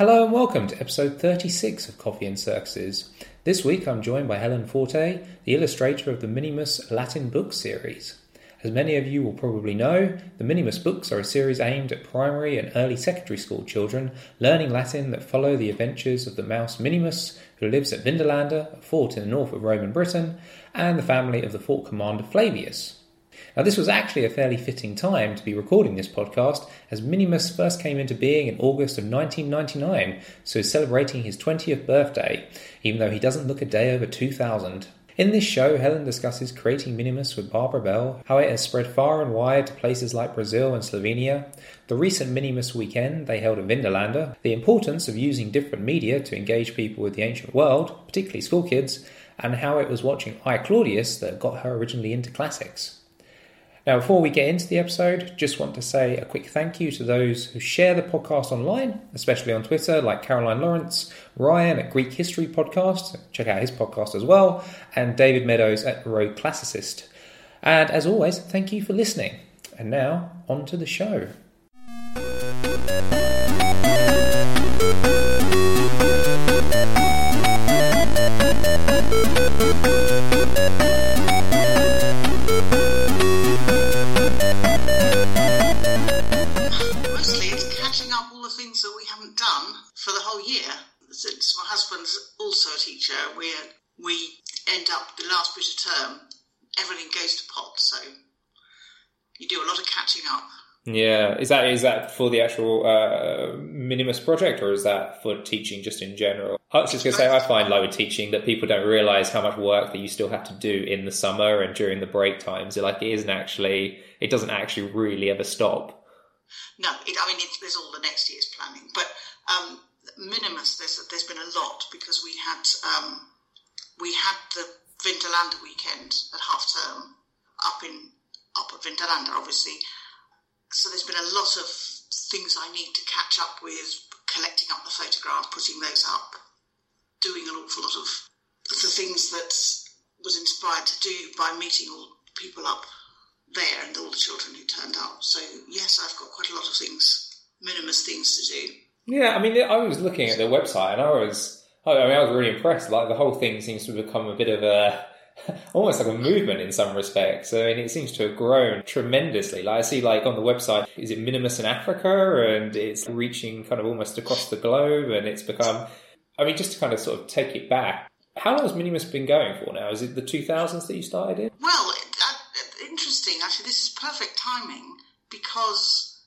Hello and welcome to episode 36 of Coffee and Circuses. This week I'm joined by Helen Forte, the illustrator of the Minimus Latin book series. As many of you will probably know, the Minimus books are a series aimed at primary and early secondary school children learning Latin that follow the adventures of the mouse Minimus, who lives at Vindolanda, a fort in the north of Roman Britain, and the family of the fort commander Flavius. Now, this was actually a fairly fitting time to be recording this podcast, as Minimus first came into being in August of 1999, so celebrating his 20th birthday, even though he doesn't look a day over 2000. In this show, Helen discusses creating Minimus with Barbara Bell, how it has spread far and wide to places like Brazil and Slovenia, the recent Minimus weekend they held in Vindolanda, the importance of using different media to engage people with the ancient world, particularly school kids, and how it was watching I Claudius that got her originally into classics. Now, before we get into the episode, just want to say a quick thank you to those who share the podcast online, especially on Twitter, like Caroline Lawrence, Ryan at Greek History Podcast, check out his podcast as well, and David Meadows at Rogue Classicist. And as always, thank you for listening. And now, on to the show. Term, everything goes to pot. So you do a lot of catching up. Yeah, is that is that for the actual uh, Minimus project, or is that for teaching just in general? I was just going to say, I find like with teaching that people don't realise how much work that you still have to do in the summer and during the break times. Like it isn't actually, it doesn't actually really ever stop. No, it, I mean it's, there's all the next year's planning, but um, Minimus there's there's been a lot because we had um, we had the Vindolanda weekend at half term up in up at Vindolanda, obviously. So there's been a lot of things I need to catch up with, collecting up the photographs, putting those up, doing an awful lot of the things that was inspired to do by meeting all people up there and all the children who turned up. So yes, I've got quite a lot of things, minimus things to do. Yeah, I mean, I was looking at their website and I was, I mean, I was really impressed. Like the whole thing seems to become a bit of a, almost like a movement in some respects. I mean, it seems to have grown tremendously. Like I see, like on the website, is it Minimus in Africa, and it's reaching kind of almost across the globe, and it's become. I mean, just to kind of sort of take it back, how long has Minimus been going for now? Is it the 2000s that you started in? Well, uh, interesting. Actually, this is perfect timing because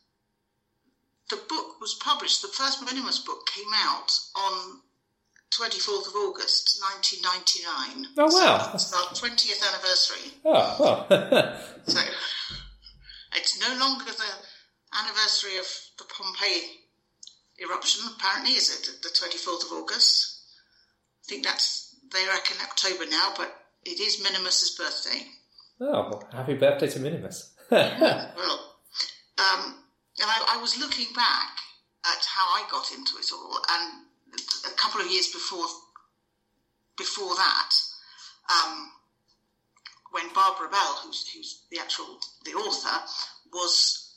the book was published. The first Minimus book came out on 24th of August, 1999. Oh, wow. So it's our 20th anniversary. Oh, well. So it's no longer the anniversary of the Pompeii eruption, apparently, is it? The 24th of August. I think that's, they reckon October now, but it is Minimus's birthday. oh, well, happy birthday to Minimus. Well, um, and I, I was looking back at how I got into it all, and a couple of years before before that, um, when Barbara Bell, who's, who's the actual the author, was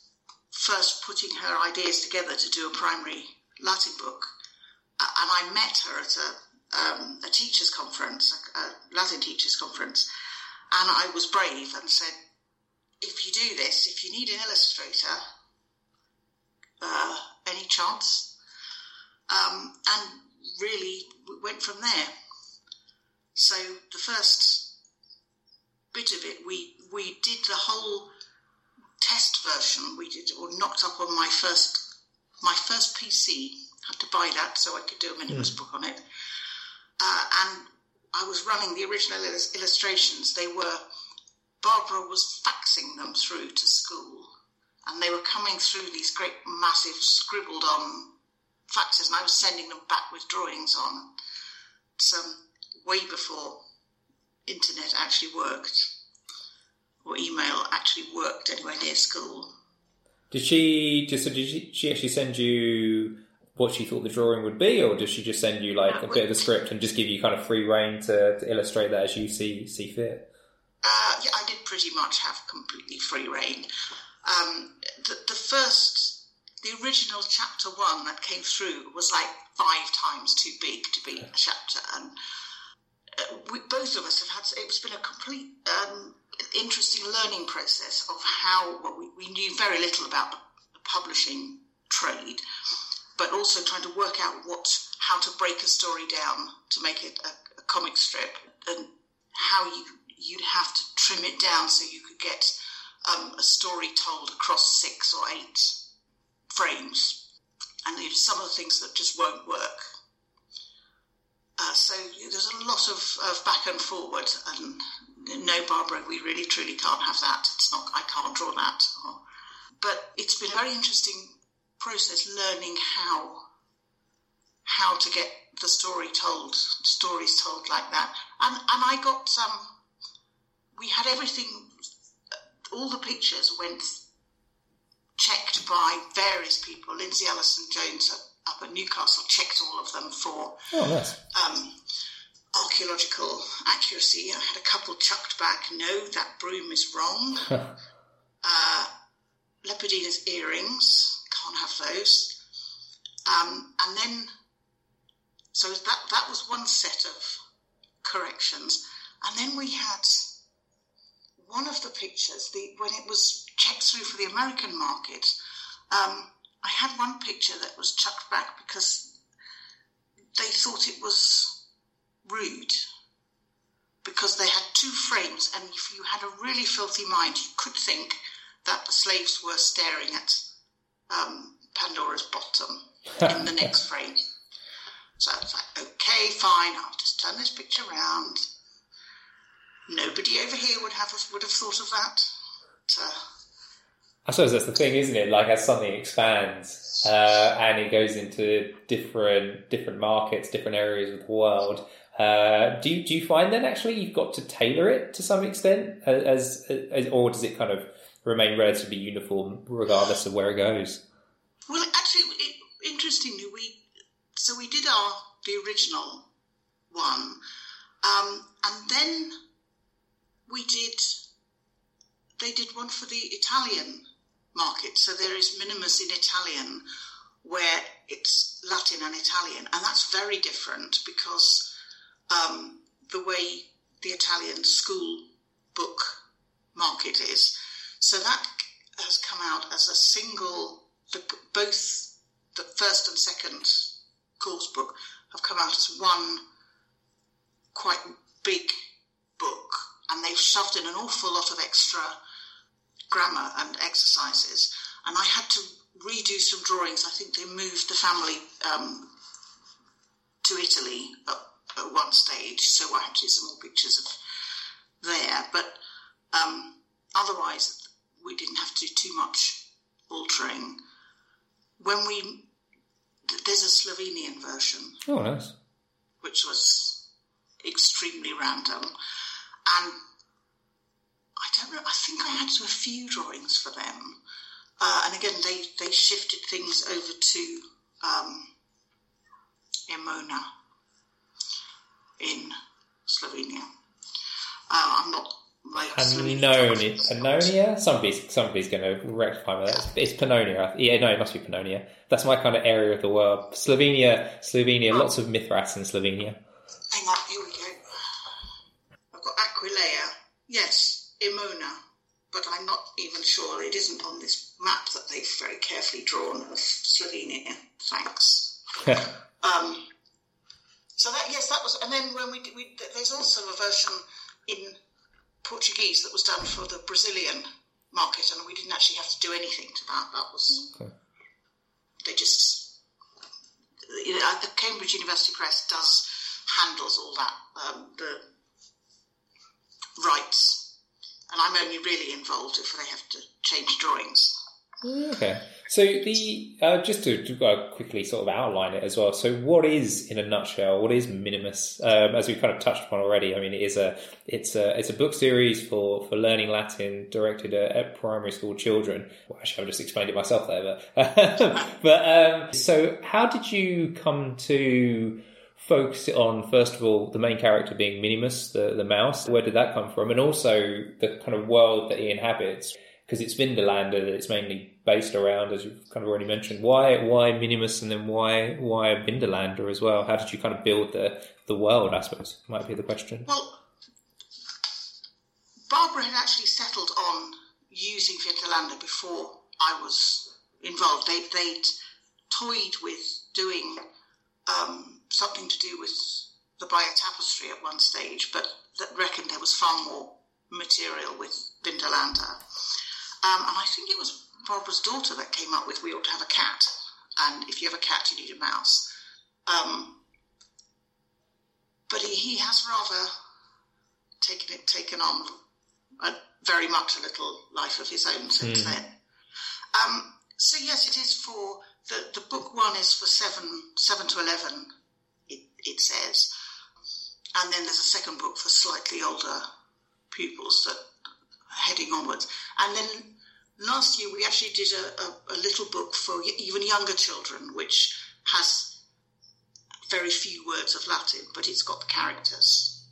first putting her ideas together to do a primary Latin book, and I met her at a um, a teachers' conference, a, a Latin teachers' conference, and I was brave and said, if you do this, if you need an illustrator, uh, any chance? Um, and really went from there. So the first bit of it, we we did the whole test version. We did or knocked up on my first my first PC. Had to buy that so I could do a minimus book on it. Uh, and I was running the original illus- illustrations. They were Barbara was faxing them through to school, and they were coming through these great, massive, scribbled on faxes, and I was sending them back with drawings on. some way before internet actually worked, or email actually worked anywhere near school. Did she just so did she, she actually send you what she thought the drawing would be, or did she just send you like a bit of the script and just give you kind of free rein to, to illustrate that as you see see fit? Uh, yeah, I did pretty much have completely free rein. Um, the, the first the original chapter one that came through was like five times too big to be a chapter, and uh, we, both of us have had. It's been a complete um, interesting learning process of how well, we, we knew very little about the, publishing trade, but also trying to work out what how to break a story down to make it a, a comic strip and how you you'd have to trim it down so you could get um, a story told across six or eight frames, and some of the things that just won't work. Uh, so there's a lot of, of back and forward, and no, Barbara, we really truly can't have that. It's not, I can't draw that. Or, but it's been a very interesting process learning how how to get the story told, stories told like that. And and I got um, we had everything, all the pictures went checked by various people. Lindsay Allason-Jones up at Newcastle checked all of them for oh, nice. um, archaeological accuracy. I had a couple chucked back. No, that broom is wrong. uh, Lepidina's earrings, can't have those. Um, and then, so that that was one set of corrections, and then we had one of the pictures. The when it was checked through for the American market, um, I had one picture that was chucked back because they thought it was rude because they had two frames, and if you had a really filthy mind, you could think that the slaves were staring at um, Pandora's bottom in the next frame. So I was like, okay, fine, I'll just turn this picture around. Nobody over here would have would have thought of that. Uh, I suppose that's the thing, isn't it? Like as something expands uh, and it goes into different different markets, different areas of the world. Uh, do you do you find then actually you've got to tailor it to some extent, as, as or does it kind of remain relatively uniform regardless of where it goes? Well, actually, it, interestingly, we so we did our the original one, um, and then we did. They did one for the Italian market. So there is Minimus in Italian, where it's Latin and Italian, and that's very different because um, the way the Italian school book market is. So that has come out as a single. The, both the first and second course book have come out as one quite big book, and they've shoved in an awful lot of extra grammar and exercises. And I had to redo some drawings. I think they moved the family um, to Italy at, at, one stage, so I had to do some more pictures of there. But um, otherwise, we didn't have to do too much altering. When we there's a Slovenian version. Oh, nice. Which was extremely random, and I don't know. I think I had to a few drawings for them, uh, and again they they shifted things over to um, Emona in Slovenia. Uh, I'm not. Pannonia, Pannonia. Somebody's somebody's going to rectify that. It's, it's Pannonia. Yeah, no, it must be Pannonia. That's my kind of area of the world. Slovenia, Slovenia. Oh. Lots of Mithras in Slovenia. Hang on, here we go. I've got Aquileia. Yes, Emona, but I'm not even sure it isn't on this map that they've very carefully drawn of Slovenia. Thanks. um, so that yes, that was, and then when we, we there's also a version in Portuguese that was done for the Brazilian market, and we didn't actually have to do anything to that. That was okay. they just you know, the Cambridge University Press does handles all that um, the rights and I'm only really involved if they have to change drawings. Okay, so the uh, just to, to uh, quickly sort of outline it as well. So, what is, in a nutshell, what is Minimus? Um, as we kind of touched upon already, I mean, it is a it's a it's a book series for for learning Latin directed at, at primary school children. Well, actually, I've just explained it myself there, but but um, so how did you come to focus on first of all the main character being Minimus, the the mouse. Where did that come from? And also the kind of world that he inhabits. because it's Vindolanda that it's mainly based around, as you've kind of already mentioned. Why why Minimus and then why why Vindolanda as well? How did you kind of build the the world? Suppose might be the question. Well, Barbara had actually settled on using Vindolanda before I was involved. They they'd toyed with doing um, something to do with the Bayeux Tapestry at one stage, but that reckoned there was far more material with Vindolanda. Um, and I think it was Barbara's daughter that came up with we ought to have a cat, and if you have a cat, you need a mouse. Um, but he, he, has rather taken it taken on a, very much a little life of his own since mm. then. Um, so yes, it is for the, the book one is for seven seven to eleven. It, says, and then there's a second book for slightly older pupils that heading onwards. And then last year we actually did a, a, a little book for even younger children, which has very few words of Latin, but it's got the characters.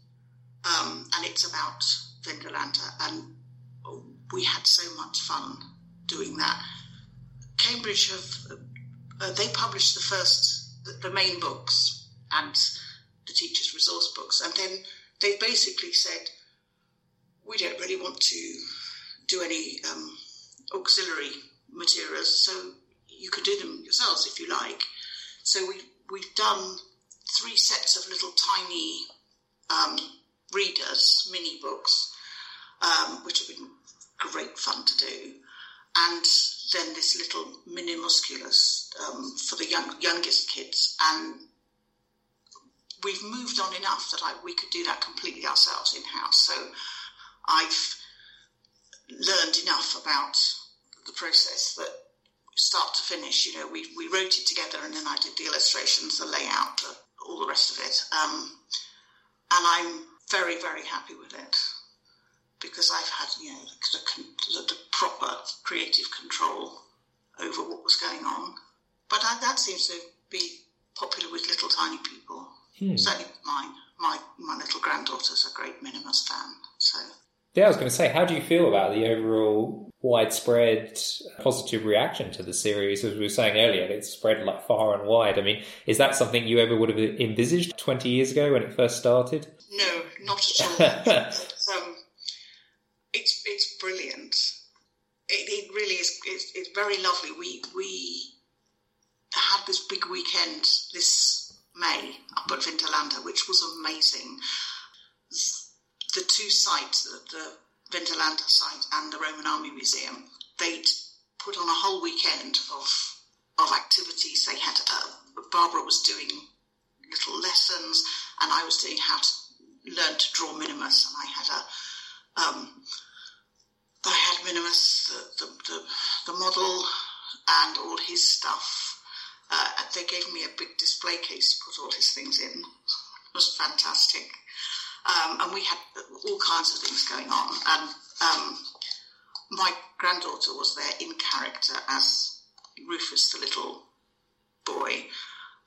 Um, and it's about Vindolanda. And we had so much fun doing that. Cambridge have, uh, they published the first, the, the main books and the teacher's resource books. And then they've basically said, we don't really want to do any um, auxiliary materials, so you can do them yourselves if you like. So we we've done three sets of little tiny um, readers, mini books, um, which have been great fun to do, and then this little Minimusculus um, for the young, youngest kids, and we've moved on enough that I, we could do that completely ourselves in house. So I've learned enough about the process that start to finish, you know, we, we wrote it together and then I did the illustrations, the layout, the, all the rest of it. Um, and I'm very, very happy with it because I've had, you know, the, the, the proper creative control over what was going on. But I, that seems to be popular with little tiny people. Hmm. Certainly mine. My, my little granddaughter's a great Minimus fan, so yeah, I was going to say, how do you feel about the overall widespread positive reaction to the series? As we were saying earlier, it's spread like far and wide. I mean, is that something you ever would have envisaged 20 years ago when it first started? No, not at all. it's, um, it's, it's brilliant. It, it really is. It's, it's very lovely. We we had this big weekend this May up at Vindolanda, which was amazing the two sites, the, Vindolanda site and the Roman Army Museum, they'd put on a whole weekend of of activities. They had uh, Barbara was doing little lessons, and I was doing how to learn to draw Minimus, and I had a um, I had Minimus, the, the, the, the model, and all his stuff. Uh, they gave me a big display case to put all his things in. It was fantastic. Um, and we had all kinds of things going on. And um, my granddaughter was there in character as Rufus, the little boy,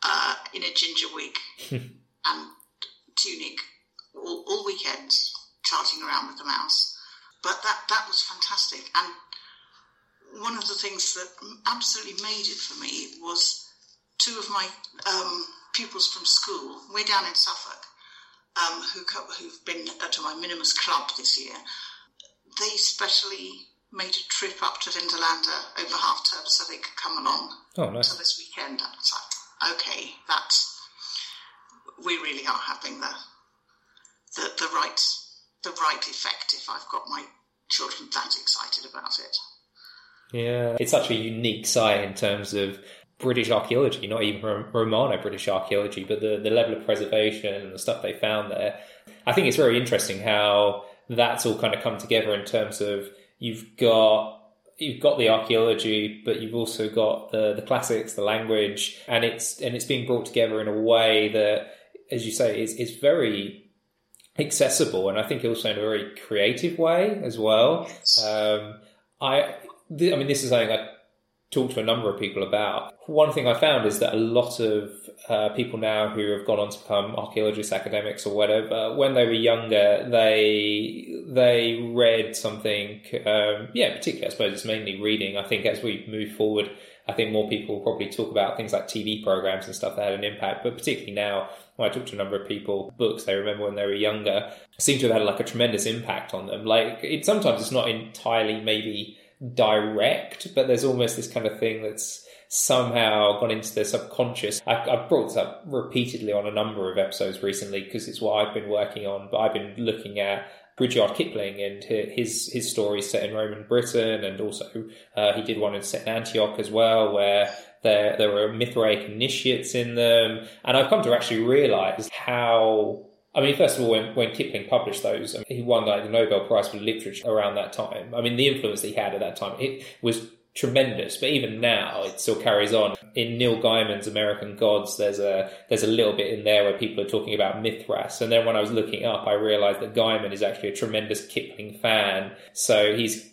uh, in a ginger wig and tunic all, all weekends, charging around with the mouse. But that, that was fantastic. And one of the things that absolutely made it for me was two of my um, pupils from school, way down in Suffolk, um, who, who've been to my Minimus Club this year, they specially made a trip up to Vindolanda over half term so they could come along oh, nice. to this weekend. And it's like, okay, that's we really are having the the, the right the right effect if I've got my children that excited about it. Yeah, it's such a unique site in terms of British archaeology, not even Romano British archaeology, but the, the level of preservation and the stuff they found there. I think it's very interesting how that's all kind of come together in terms of you've got you've got the archaeology, but you've also got the the classics, the language, and it's and it's being brought together in a way that, as you say, is is very accessible, and I think also in a very creative way as well. Um, I I mean, this is something I talked to a number of people about. One thing I found is that a lot of uh, people now who have gone on to become archaeologists, academics, or whatever, when they were younger, they they read something. Um, yeah, particularly, I suppose it's mainly reading. I think as we move forward, I think more people will probably talk about things like TV programs and stuff that had an impact. But particularly now, when I talk to a number of people, books they remember when they were younger seem to have had like a tremendous impact on them. Like it sometimes it's not entirely maybe direct, but there's almost this kind of thing that's somehow gone into their subconscious. I, have brought this up repeatedly on a number of episodes recently because it's what I've been working on, but I've been looking at Rudyard Kipling and his his stories set in Roman Britain, and also uh, he did one set in Antioch as well, where there there were Mithraic initiates in them, and I've come to actually realise how I mean, first of all, when, when Kipling published those, I mean, he won like the Nobel Prize for Literature around that time. I mean, the influence he had at that time it was tremendous. But even now, it still carries on. In Neil Gaiman's American Gods, there's a there's a little bit in there where people are talking about Mithras, and then when I was looking up, I realised that Gaiman is actually a tremendous Kipling fan. So he's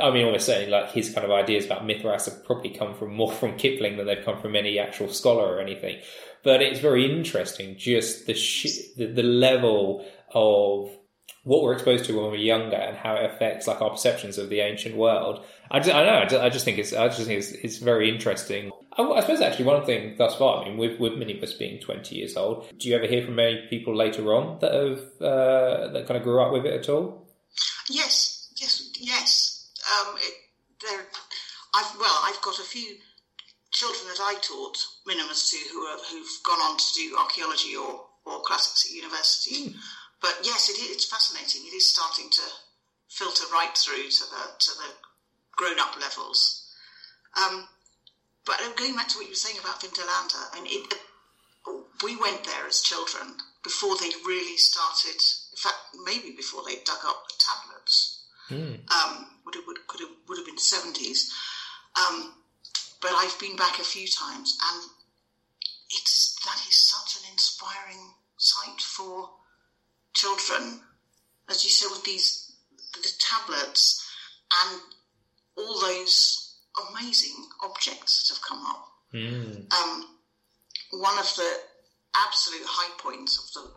I mean, almost certainly, like his kind of ideas about Mithras have probably come from more from Kipling than they've come from any actual scholar or anything. But it's very interesting, just the sh- the, the level of what we're exposed to when we're younger and how it affects like our perceptions of the ancient world. I, just, I know. I just, I just, think it's. I just think it's, it's very interesting. I, I, suppose actually one thing thus far. I mean, with with Minimus being twenty years old, do you ever hear from many people later on that have uh, that kind of grew up with it at all? Yes, yes, yes. Um, it, there, I've well, I've got a few children that I taught Minimus to who are, who've gone on to do archaeology or, or classics at university. Mm. But yes, it is, it's fascinating. It is starting to filter right through to the to the grown up levels. Um, but going back to what you were saying about Vindolanda, I mean, it, we went there as children before they really started. In fact, maybe before they dug up the tablets. Mm. Um, would have, would, could have, would have been the seventies. Um, but I've been back a few times, and it's that is such an inspiring sight for children, as you said, with these the tablets and all those amazing objects that have come up. Mm. Um, one of the absolute high points of the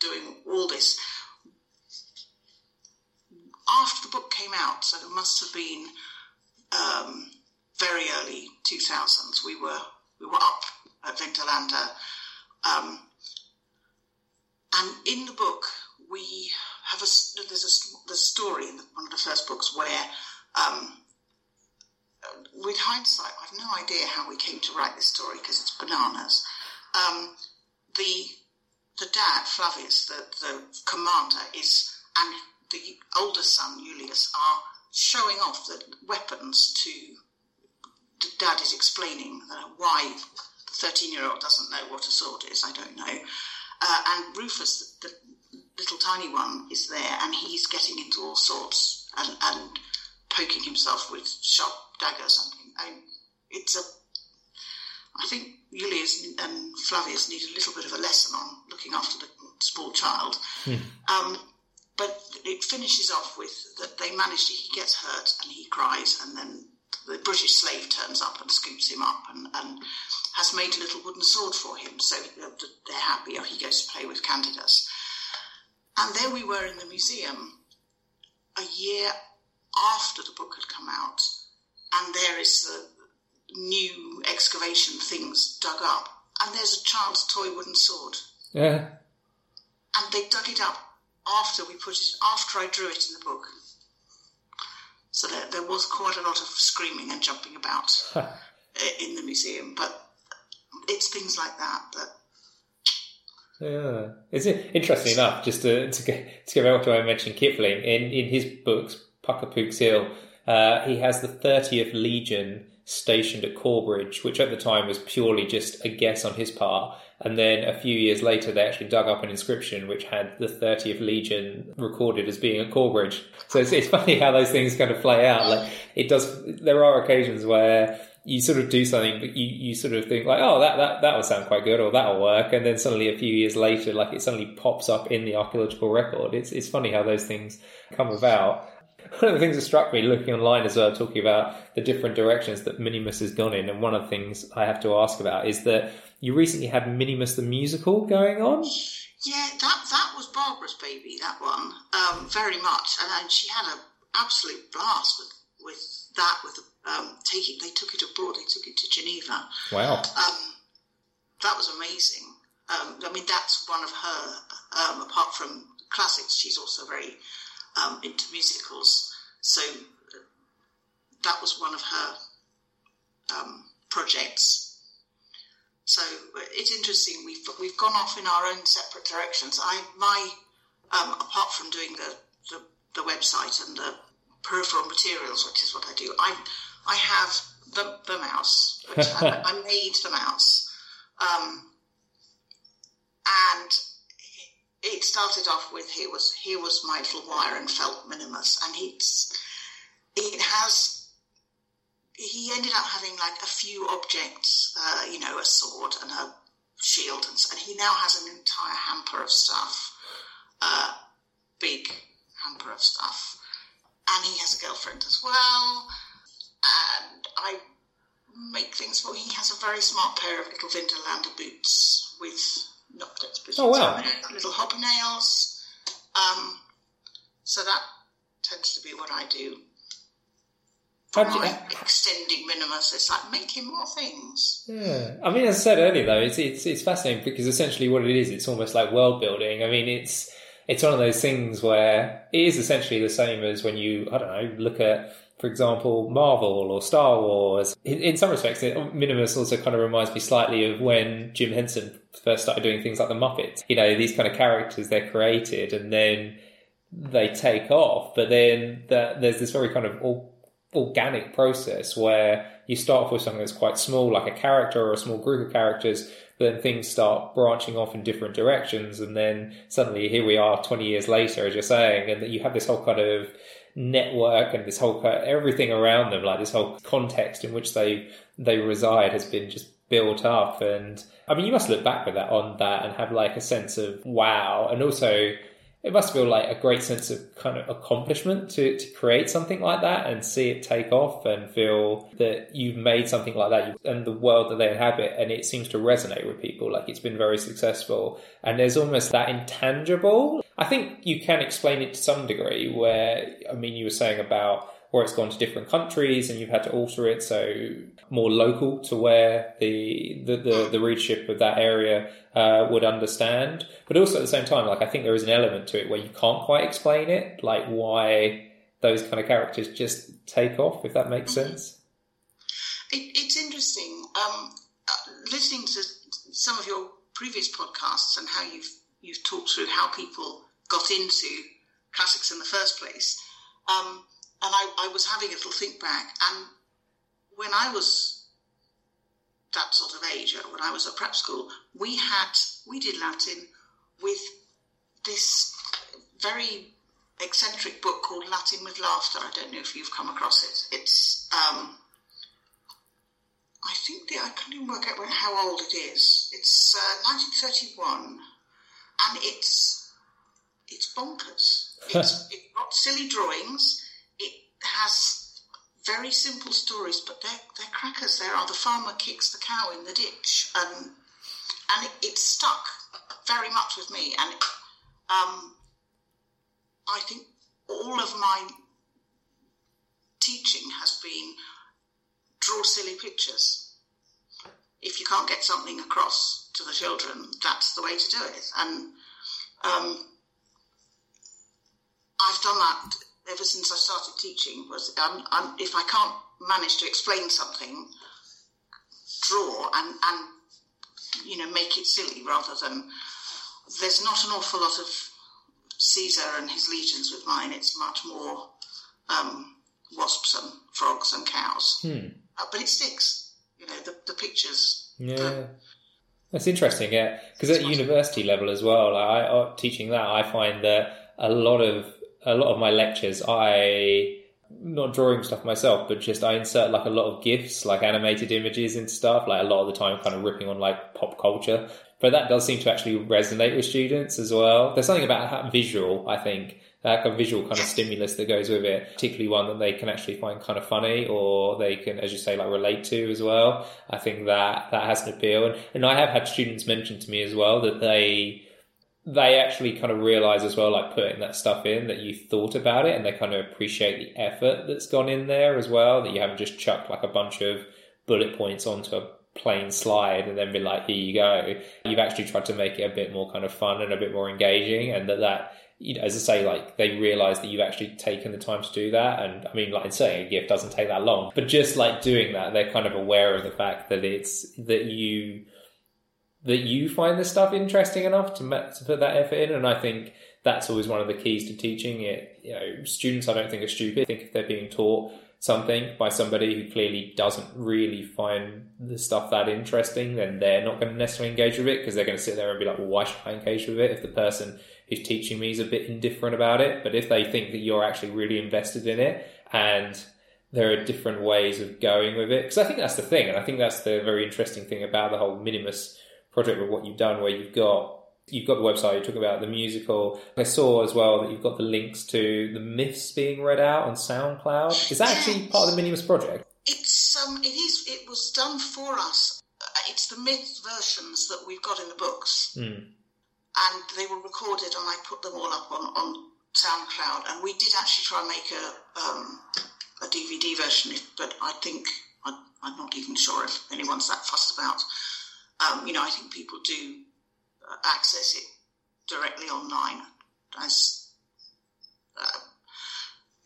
doing all this after the book came out, so it must have been um, very early 2000s. We were we were up at Vindolanda, um, and in the book we have a there's a the story in the, one of the first books where. Um, with hindsight, I have no idea how we came to write this story because it's bananas. Um, the the dad, Flavius, the, the commander, is and the older son, Julius, are showing off the weapons to dad is explaining why the 13 year old doesn't know what a sword is, I don't know. Uh, and Rufus, the, the, little tiny one, is there and he's getting into all sorts and, and poking himself with sharp daggers. And, it's a. I think Julius and Flavius need a little bit of a lesson on looking after the small child. Hmm. Um, but it finishes off with that they manage to, he gets hurt and he cries and then the British slave turns up and scoops him up and, and has made a little wooden sword for him. So they're happy. He goes to play with Candidus. And there we were in the museum a year after the book had come out, and there is the new excavation things dug up, and there's a child's toy wooden sword. Yeah. And they dug it up after we put it, after I drew it in the book. So there, there was quite a lot of screaming and jumping about in the museum. But it's things like that that. Yeah, it's interesting enough. Just to to get to go back to I mentioned Kipling in in his books Puck of Pook's Hill, uh, he has the 30th Legion stationed at Corbridge, which at the time was purely just a guess on his part. And then a few years later, they actually dug up an inscription which had the 30th Legion recorded as being at Corbridge. So it's, it's funny how those things kind of play out. Like it does, there are occasions where you sort of do something, but you, you sort of think like, oh, that, that, that will sound quite good or that'll work. And then suddenly a few years later, like it suddenly pops up in the archaeological record. It's, it's funny how those things come about. One of the things that struck me looking online as well, talking about the different directions that Minimus has gone in, and one of the things I have to ask about is that you recently had Minimus the musical going on. Yeah, that that was Barbara's baby. That one, um, very much, and, and she had an absolute blast with with that. With um, taking, they took it abroad. They took it to Geneva. Wow. Um, that was amazing. Um, I mean, that's one of her. Um, apart from classics, she's also very um, into musicals. So uh, that was one of her um, projects. So uh, it's interesting. We've we've gone off in our own separate directions. I my um, apart from doing the, the, the website and the peripheral materials, which is what I do, I I have the the mouse. I, I made the mouse, um, and it started off with he was here was my little wire and felt minimus, and it's it has he ended up having like a few objects, uh, you know, a sword and a shield, and, and he now has an entire hamper of stuff, uh, big hamper of stuff, and he has a girlfriend as well, and I make things for. He has a very smart pair of little Vindolanda boots with Oh wow! Little hobnails. Um, so that tends to be what I do. For How do you- my extending minimus, it's like making more things. Yeah, I mean, as I said earlier, though, it's it's it's fascinating because essentially what it is, it's almost like world building. I mean, it's it's one of those things where it is essentially the same as when you, I don't know, look at, for example, Marvel or Star Wars. In, in some respects, it, Minimus also kind of reminds me slightly of when Jim Henson first started doing things like the Muppets. You know, these kind of characters they're created and then they take off, but then the, there's this very kind of or, organic process where you start off with something that's quite small, like a character or a small group of characters, then things start branching off in different directions, and then suddenly here we are 20 years later, as you're saying, and that you have this whole kind of network and this whole everything around them, like this whole context in which they they reside, has been just built up. And I mean, you must look back with that on that and have like a sense of wow, and also it must feel like a great sense of kind of accomplishment to, to create something like that and see it take off and feel that you've made something like that and the world that they inhabit and it seems to resonate with people like it's been very successful. And there's almost that intangible. I think you can explain it to some degree where i mean you were saying about where it's gone to different countries and you've had to alter it so more local to where the the, the, the readership of that area uh, would understand. But also at the same time, like I think there is an element to it where you can't quite explain it, like why those kind of characters just take off, if that makes sense. It, it's interesting um, uh, listening to some of your previous podcasts and how you've you've talked through how people got into classics in the first place. Um, and I, I was having a little think back, and when I was that sort of age, uh, when I was at prep school, we had we did Latin with this very eccentric book called Latin with Laughter. I don't know if you've come across it. It's um, I think the, I can't even work out when- how old it is. It's uh, 1931, and it's it's bonkers. It's, it's got silly drawings. Has very simple stories, but they're they're crackers. There are the farmer kicks the cow in the ditch, and and it, it stuck very much with me. And um, I think all of my teaching has been draw silly pictures. If you can't get something across to the children, that's the way to do it. And um, I've done that ever since I started teaching. Was um, um, if I can't manage to explain something, draw and and you know make it silly rather than. There's not an awful lot of Caesar and his legions with mine. It's much more um, wasps and frogs and cows, uh, but it sticks. You know the the pictures. Yeah. That's interesting, yeah. Because at university level as well, like I, uh, teaching that, I find that a lot of a lot of my lectures, I not drawing stuff myself, but just I insert like a lot of gifs, like animated images and stuff. Like a lot of the time, kind of ripping on like pop culture. But that does seem to actually resonate with students as well. There's something about that visual, I think, kind of visual kind of stimulus that goes with it, particularly one that they can actually find kind of funny or they can, as you say, like relate to as well. I think that that has an appeal. And, and I have had students mention to me as well that they, they actually kind of realize as well, like putting that stuff in that you thought about it and they kind of appreciate the effort that's gone in there as well, that you haven't just chucked like a bunch of bullet points onto a plain slide and then be like, here you go. You've actually tried to make it a bit more kind of fun and a bit more engaging and that that you know, as I say, like they realize that you've actually taken the time to do that. And I mean, like inserting a gift doesn't take that long, but just like doing that, they're kind of aware of the fact that it's that you that you find this stuff interesting enough to to put that effort in. And I think that's always one of the keys to teaching it. You know, students I don't think are stupid. I think if they're being taught something by somebody who clearly doesn't really find the stuff that interesting, then they're not going to necessarily engage with it because they're going to sit there and be like, well, why should I engage with it if the person who's teaching me is a bit indifferent about it. But if they think that you're actually really invested in it and there are different ways of going with it, because I think that's the thing, and I think that's the very interesting thing about the whole Minimus project with what you've done, where you've got you've got the website, you talk about the musical. I saw as well that you've got the links to the myths being read out on SoundCloud. Is that actually part of the Minimus project? It's um, it is. It was done for us. Uh, it's the myth versions that we've got in the books. Mm and they were recorded, and I put them all up on, on SoundCloud. And we did actually try and make a um, a DVD version, but I think I, am not even sure if anyone's that fussed about. Um, you know, I think people do uh, access it directly online as uh,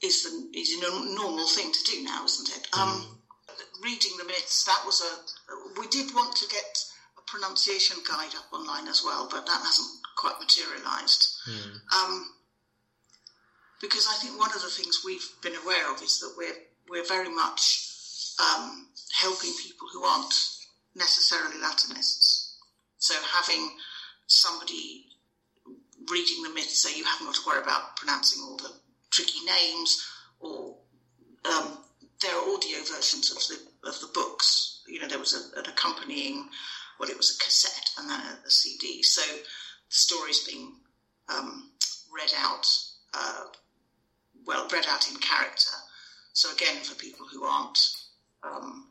is the is a normal thing to do now, isn't it? Um, mm. Reading the myths, that was a. We did want to get a pronunciation guide up online as well, but that hasn't quite materialised. Mm. Um, because I think one of the things we've been aware of is that we're we're very much um, helping people who aren't necessarily Latinists. So having somebody reading the myth so you haven't got to worry about pronouncing all the tricky names or um, there are audio versions of the of the books. You know, there was a, an accompanying, well, it was a cassette and then a, a CD. So the stories being um, read out, uh, well, read out in character. So again, for people who aren't um,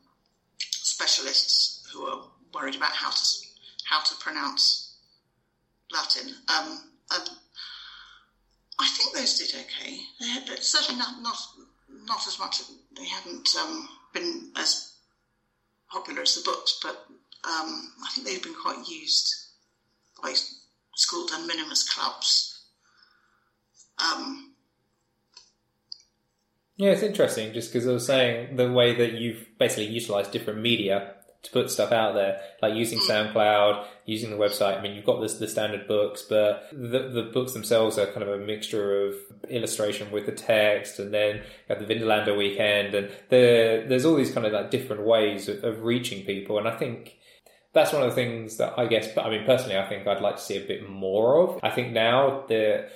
specialists who are worried about how to how to pronounce Latin, um, I think those did okay. They had, certainly not not not as much. They haven't um, been as popular as the books, but um, I think they've been quite used by school done minimus clubs. Um, yeah, it's interesting just because I was saying the way that you've basically utilized different media to put stuff out there, like using. SoundCloud, using the website. I mean, you've got this, the standard books, but the, the books themselves are kind of a mixture of illustration with the text, and then you have the Vindolanda weekend, and the, there's all these kind of like different ways of, of reaching people. And I think that's one of the things that I guess, I mean, personally, I think I'd like to see a bit more of. I think now the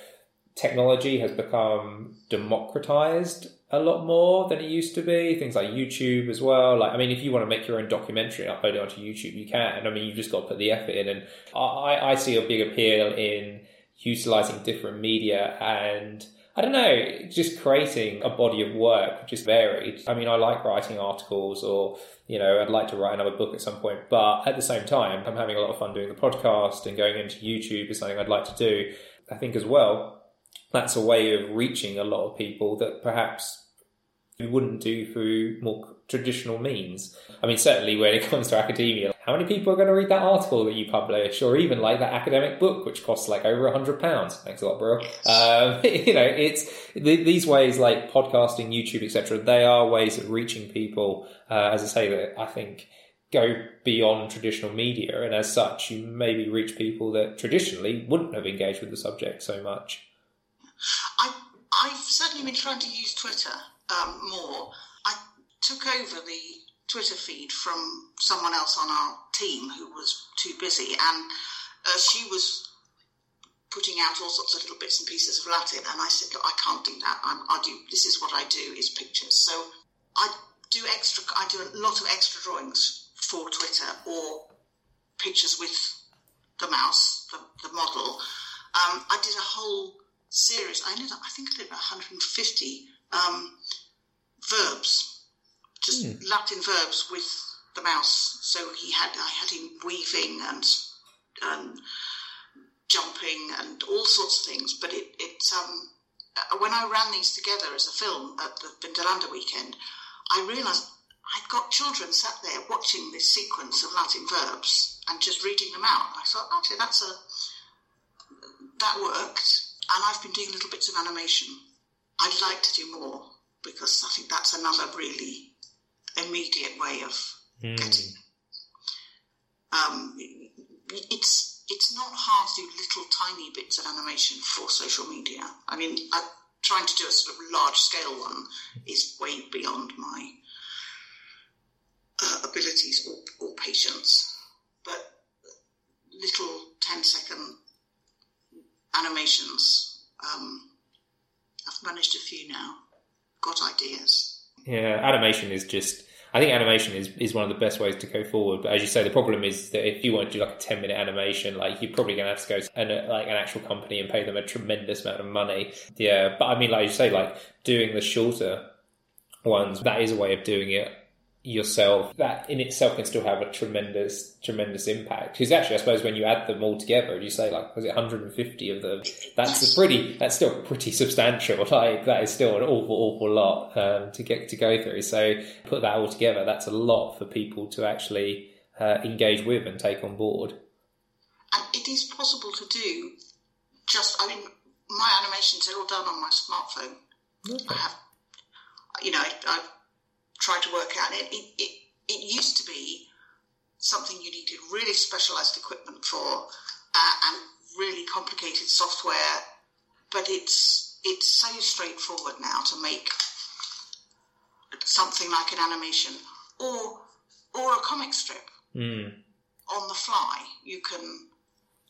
technology has become democratized a lot more than it used to be. Things like YouTube as well. Like, I mean, if you want to make your own documentary and upload it onto YouTube, you can. I mean, you've just got to put the effort in. And I, I see a big appeal in utilizing different media and I don't know, just creating a body of work which is varied. I mean, I like writing articles or, you know, I'd like to write another book at some point, but at the same time, I'm having a lot of fun doing the podcast and going into YouTube is something I'd like to do. I think as well, that's a way of reaching a lot of people that perhaps you wouldn't do through more traditional means. I mean, certainly when it comes to academia, how many people are going to read that article that you publish, or even like that academic book, which costs like over a hundred pounds? Thanks a lot, bro. Um, you know, it's th- these ways like podcasting, YouTube, etc. They are ways of reaching people. Uh, as I say, that I think go beyond traditional media, and as such, you maybe reach people that traditionally wouldn't have engaged with the subject so much. I, I've certainly been trying to use Twitter um, more. I took over the Twitter feed from someone else on our team who was too busy, and uh, she was putting out all sorts of little bits and pieces of Latin, and I said, "Look, I can't do that. I'm, I do. This is what I do: is pictures." So I do extra. I do a lot of extra drawings for Twitter or pictures with the mouse, the, the model. Um, I did a whole series. I ended up, I think I did about 150 um, verbs, just Hmm. Latin verbs with the mouse. So he had, I had him weaving and and jumping and all sorts of things. But it, it um, uh, when I ran these together as a film at the Vindolanda weekend, I realised I'd got children sat there watching this sequence of Latin verbs and just reading them out. I thought, actually, that's a that worked, and I've been doing little bits of animation. I'd like to do more because I think that's another really immediate way of getting. Um, it's it's not hard to do little tiny bits of animation for social media. I mean, I, trying to do a sort of large scale one is way beyond my uh, abilities or, or patience. But little 10 second animations, um, I've managed a few now. Got ideas. Yeah, animation is just. I think animation is, is one of the best ways to go forward. But as you say, the problem is that if you want to do like a ten minute animation, like you're probably going to have to go to an, like an actual company and pay them a tremendous amount of money. Yeah, but I mean, like you say, like doing the shorter ones, that is a way of doing it yourself. That in itself can still have a tremendous, tremendous impact. Because actually, I suppose when you add them all together, you say like, was it 150 of them? That's a pretty. That's still pretty substantial. Like that is still an awful, awful lot um, to get to go through. So put that all together, that's a lot for people to actually uh, engage with and take on board. And it is possible to do just, I mean, my animations are all done on my smartphone. I have, you know, I, I've tried to work out it. It, it. it used to be something you needed really specialised equipment for uh, and really complicated software, but it's it's so straightforward now to make something like an animation or or a comic strip Mm. on the fly. You can.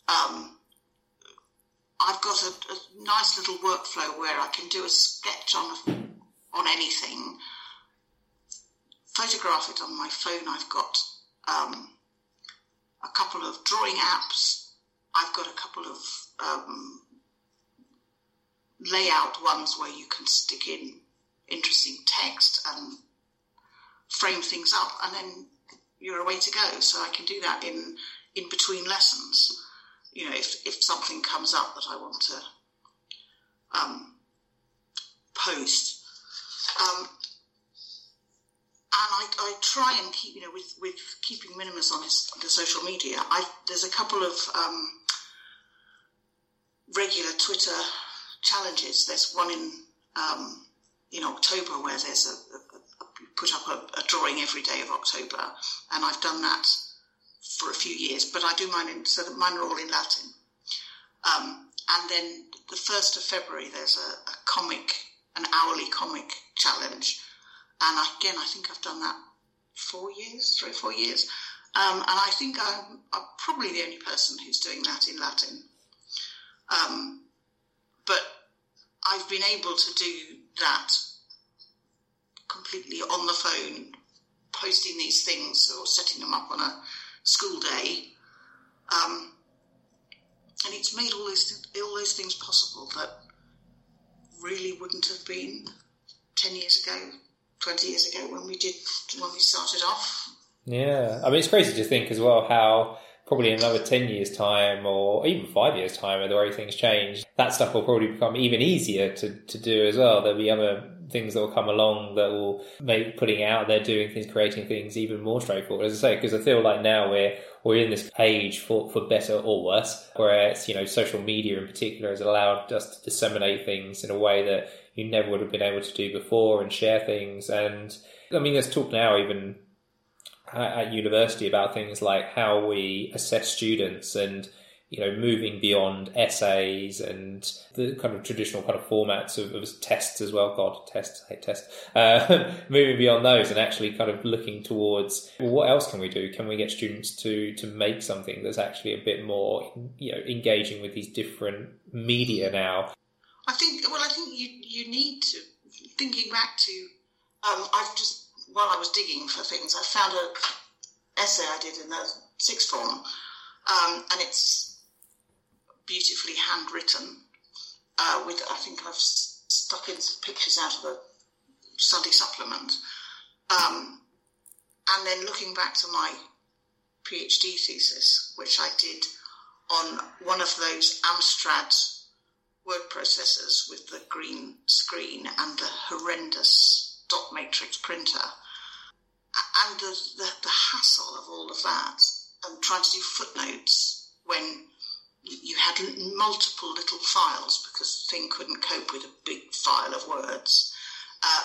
Um, I've got a, a nice little workflow where I can do a sketch on on anything, photograph it on my phone. I've got um, a couple of drawing apps. I've got a couple of um, layout ones where you can stick in interesting text and frame things up, and then you're away to go. So I can do that in in between lessons. You know, if if something comes up that I want to um, post, um, and I, I try and keep you know with with keeping Minimus on his the social media. I there's a couple of um, regular Twitter challenges. There's one in um, in October where there's a, a, a put up a, a, drawing every day of October, and I've done that for a few years. But I do mine in so that mine are all in Latin. Um, and then the first of February, there's a, a, comic, an hourly comic challenge, and again, I think I've done that four years, three or four years. Um, and I think I'm, I'm, probably the only person who's doing that in Latin. Um, but I've been able to do that completely on the phone, posting these things or setting them up on a school day. Um, and it's made all those, all those things possible that really wouldn't have been 10 years ago, 20 years ago when we did, when we started off. Yeah. I mean, it's crazy to think as well how probably in another 10 years time or even five years time the way things change that stuff will probably become even easier to, to do as well there'll be other things that will come along that will make putting out there doing things creating things even more straightforward as i say because i feel like now we're we're in this age for, for better or worse where it's you know social media in particular has allowed us to disseminate things in a way that you never would have been able to do before and share things. And i mean there's talk now even at university about things like how we assess students and you know moving beyond essays and the kind of traditional kind of formats of, of tests as well. God tests I hate tests. Uh, moving beyond those and actually kind of looking towards well, what else can we do? Can we get students to to make something that's actually a bit more you know engaging with these different media now i think well i think you you need to thinking back to um, i've just while I was digging for things, I found an essay I did in the sixth form, um, and it's beautifully handwritten. uh, with I think I've stuck in some pictures out of the Sunday supplement, um, and then looking back to my PhD thesis, which I did on one of those Amstrad word processors with the green screen and the horrendous dot matrix printer, and the, the, the hassle of all of that, and trying to do footnotes when you had multiple little files because the thing couldn't cope with a big file of words, uh,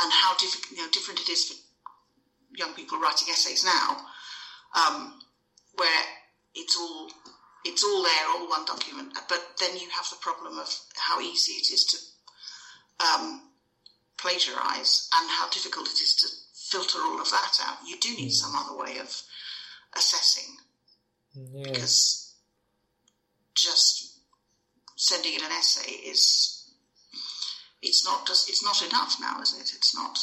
and how diff- you know, different it is for young people writing essays now, um, where it's all it's all there, all one document. But then you have the problem of how easy it is to um, plagiarize and how difficult it is to filter all of that out. You do need mm. some other way of assessing yeah. because just sending in an essay is it's not just it's not enough now, is it? It's not.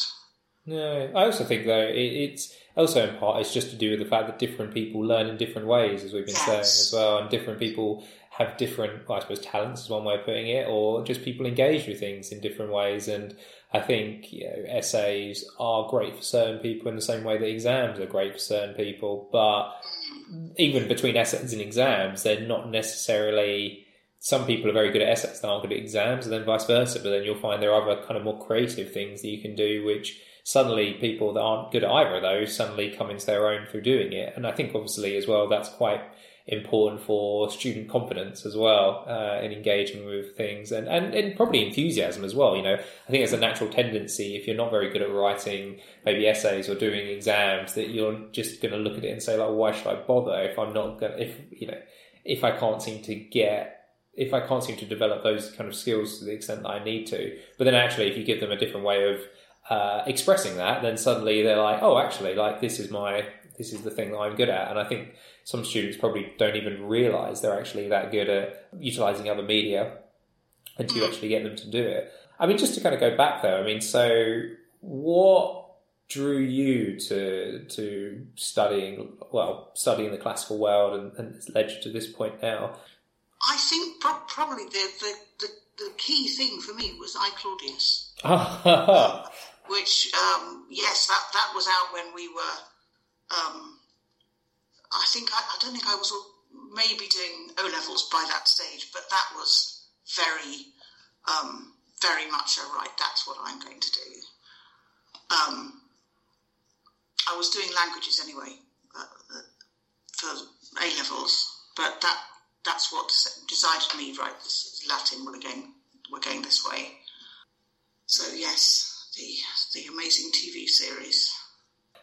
No, I also think though it, it's also in part it's just to do with the fact that different people learn in different ways, as we've been yes. saying as well, and different people have different, well, I suppose, talents is one way of putting it, or just people engage with things in different ways. And I think you know, essays are great for certain people in the same way that exams are great for certain people. But even between essays and exams, they're not necessarily. Some people are very good at essays and aren't good at exams, and then vice versa. But then you'll find there are other kind of more creative things that you can do, which suddenly people that aren't good at either of those suddenly come into their own through doing it. And I think obviously as well that's quite important for student confidence as well uh, in engaging with things and, and, and probably enthusiasm as well. You know, I think it's a natural tendency if you're not very good at writing maybe essays or doing exams that you're just going to look at it and say like, why should I bother if I'm not going to, if, you know, if I can't seem to get if I can't seem to develop those kind of skills to the extent that I need to. But then actually, if you give them a different way of uh, expressing that, then suddenly they're like, oh, actually, like this is my this is the thing that I'm good at. And I think some students probably don't even realize they're actually that good at utilizing other media until you mm. actually get them to do it. I mean, just to kind of go back though, I mean, so what drew you to to studying well studying the classical world and, and it's led you to this point now? I think pro- probably the, the, the, the, key thing for me was I Claudius. which um, yes, that that was out when we were. Um, I think I, I, don't think I was maybe doing O levels by that stage, but that was very, um, very much a right. That's what I'm going to do. Um, I was doing languages anyway uh, for A levels, but that that's what decided me. Right, this is Latin. We're going we're going this way. So yes, the the amazing TV series.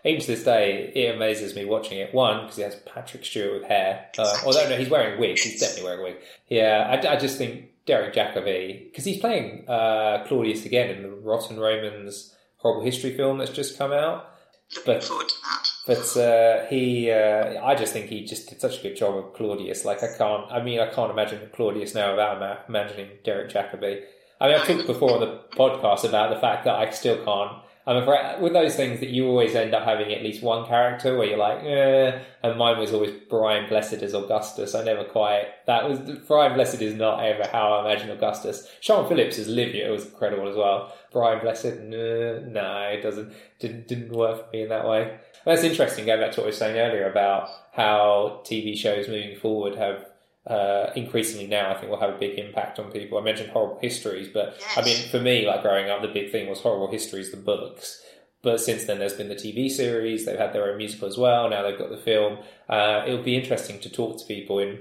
Even to this day, it amazes me watching it. One, because he has Patrick Stewart with hair. Uh, although, no, he's wearing a wig. He's definitely wearing a wig. Yeah, I, I just think Derek Jacobi, because he's playing uh, Claudius again in the Rotten Romans horrible history film that's just come out. Looking but, forward to that. But uh, he, uh, I just think he just did such a good job of Claudius. Like I can't, I mean, I can't imagine Claudius now without imagining Derek Jacobi. I mean, I've talked before on the podcast about the fact that I still can't. I'm afraid with those things that you always end up having at least one character where you're like, eh, and mine was always Brian Blessed as Augustus. I never quite that was Brian Blessed is not ever how I imagine Augustus. Siân Phillips as Livia was incredible as well. Brian Blessed, no, no, it doesn't didn't didn't work for me in that way. That's interesting. Going back to what I was saying earlier about how TV shows moving forward have uh, increasingly now I think will have a big impact on people. I mentioned horrible histories, but yes. I mean, for me, like growing up, the big thing was horrible histories, the books. But since then, there's been the TV series. They've had their own musical as well. Now they've got the film. Uh, it'll be interesting to talk to people in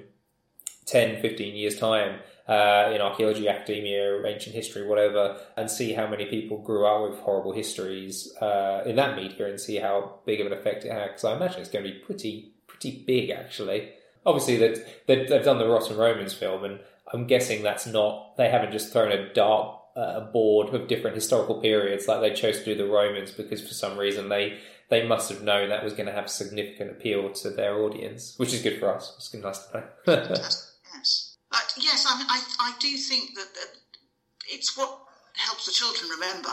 10, 15 years' time uh, in archaeology, academia, ancient history, whatever, and see how many people grew up with horrible histories uh, in that media and see how big of an effect it had. Because I imagine it's going to be pretty, pretty big, actually obviously that they've, they've done the Rotten Romans film, and I'm guessing that's not they haven't just thrown a dart uh, board of different historical periods like they chose to do the Romans because for some reason they they must have known that was going to have significant appeal to their audience, which is good for us. It's nice to know. yes, but yes, I, I, I do think that, that it's what helps the children remember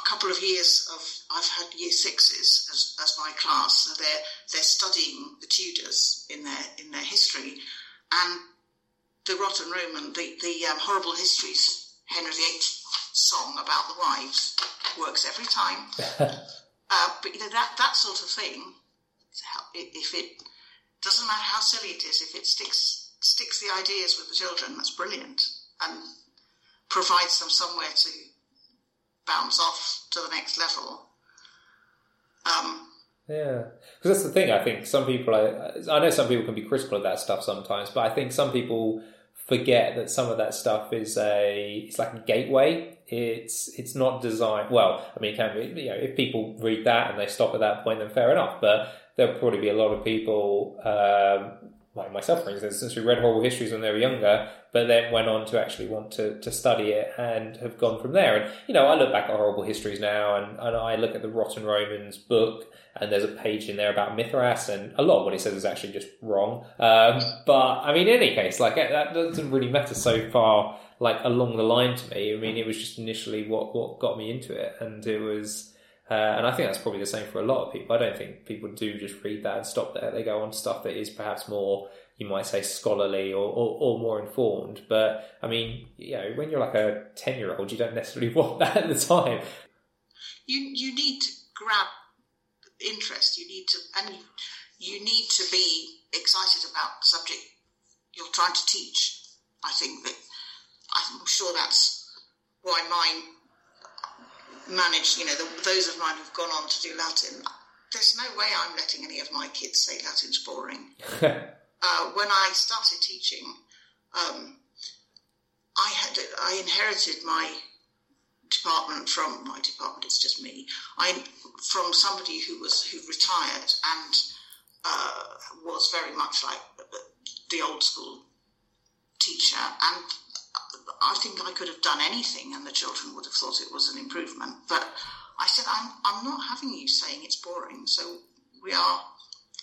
a couple of years of I've had year sixes as, as my class. So they're they're studying the Tudors in their in their history, and the Rotten Roman, the the um, horrible histories, Henry VIII song about the wives works every time. uh, but you know that that sort of thing, if it doesn't matter how silly it is, if it sticks sticks the ideas with the children, that's brilliant, and provides them somewhere to bounce off to the next level. Um, yeah, because that's the thing. I think some people, I, I know some people can be critical of that stuff sometimes, but I think some people forget that some of that stuff is a it's like a gateway. It's it's not designed well. I mean, it can be you know if people read that and they stop at that point, then fair enough. But there'll probably be a lot of people um, like myself, for instance, who read horrible histories when they were younger, but then went on to actually want to, to study it and have gone from there. And, you know, I look back at horrible histories now and, and I look at the Rotten Romans book and there's a page in there about Mithras and a lot of what he says is actually just wrong. Um, but, I mean, in any case, like, that doesn't really matter so far, like, along the line to me. I mean, it was just initially what, what got me into it and it was, uh, and I think that's probably the same for a lot of people. I don't think people do just read that and stop there. They go on to stuff that is perhaps more, you might say, scholarly or, or, or more informed. But I mean, you know, when you're like a 10 year old, you don't necessarily want that at the time. You, you need to grab interest. You need to, and you, need to be excited about the subject you're trying to teach. I think that, I'm sure that's why mine managed, you know, the, those of mine who've gone on to do Latin, there's no way I'm letting any of my kids say Latin's boring. uh, when I started teaching, um, I had I inherited my department from my department. It's just me. I from somebody who was who retired and uh, was very much like the old school teacher, and I think I could have done anything and the children would have thought it was an improvement. But I said, I'm, I'm not having you saying it's boring. So we are,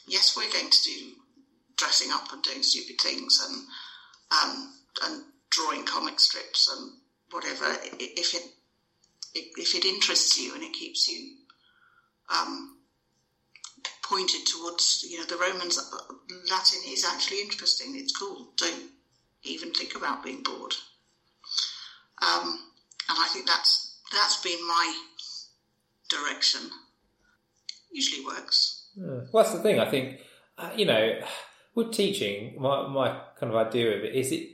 yes, we're going to do dressing up and doing stupid things and, um, and drawing comic strips and whatever. If it, if it interests you and it keeps you, um, pointed towards, you know, the Romans, uh, Latin is actually interesting. It's cool. Don't even think about being bored. Um, and I think that's that's been my direction. Usually works. Yeah. Well, that's the thing. I think uh, you know, with teaching, my my kind of idea of it is it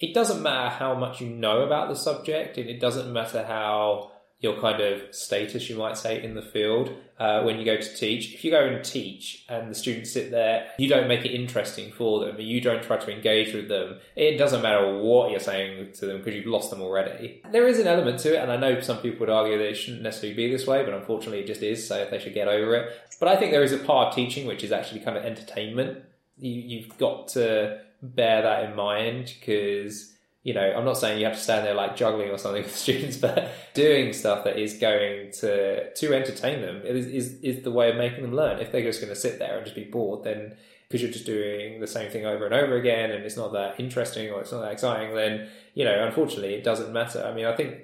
it doesn't matter how much you know about the subject, and it doesn't matter how your kind of status, you might say, in the field uh, when you go to teach. If you go and teach and the students sit there, you don't make it interesting for them, you don't try to engage with them, it doesn't matter what you're saying to them because you've lost them already. There is an element to it, and I know some people would argue that it shouldn't necessarily be this way, but unfortunately it just is, so they should get over it. But I think there is a part of teaching which is actually kind of entertainment. You, you've got to bear that in mind because you know, I'm not saying you have to stand there like juggling or something with students, but doing stuff that is going to to entertain them is, is, is the way of making them learn. If they're just going to sit there and just be bored, then because you're just doing the same thing over and over again and it's not that interesting or it's not that exciting, then you know, unfortunately, it doesn't matter. I mean, I think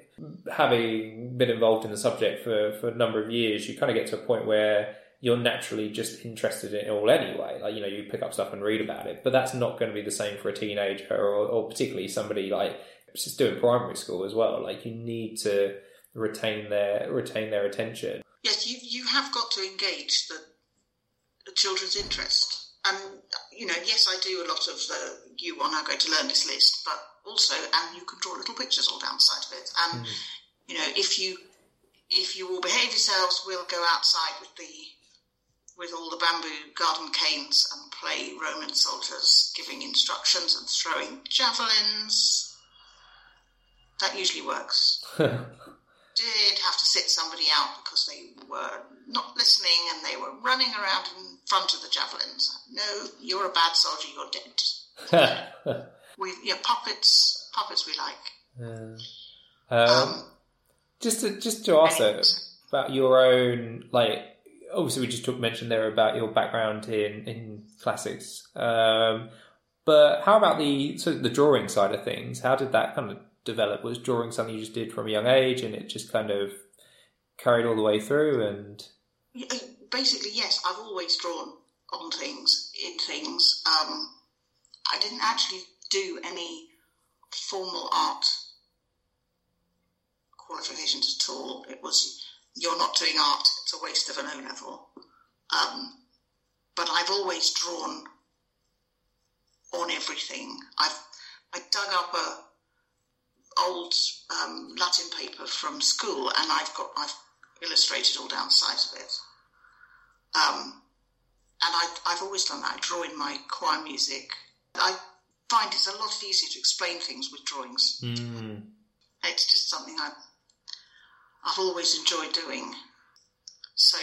having been involved in the subject for for a number of years, you kind of get to a point where you're naturally just interested in it all anyway. Like, you know, you pick up stuff and read about it, but that's not going to be the same for a teenager or, or particularly somebody like just doing primary school as well. Like, you need to retain their retain their attention. Yes, you you have got to engage the, the children's interest, and you know, yes, I do a lot of the you are now going to learn this list, but also, and you can draw little pictures all down the side of it, and mm. you know, if you if you will behave yourselves, we'll go outside with the with all the bamboo garden canes and play Roman soldiers giving instructions and throwing javelins. That usually works. Did have to sit somebody out because they were not listening and they were running around in front of the javelins. No, you're a bad soldier, you're dead. we yeah, puppets puppets we like. Um, um, just to just to ask about your own like obviously we just took mention there about your background in in classics. Um, but how about the so the drawing side of things? How did that kind of develop? Was drawing something you just did from a young age, and it just kind of carried all the way through? And basically, yes, I've always drawn on things, in things. Um, I didn't actually do any formal art qualifications at all. It was you're not doing art; it's a waste of an O level. Um, but I've always drawn on everything. I've I dug up a old um, Latin paper from school, and I've got I've illustrated all down the sides of it. Um, and I, I've always done that. I draw in my choir music. I find it's a lot easier to explain things with drawings. Mm. It's just something I I've always enjoyed doing. So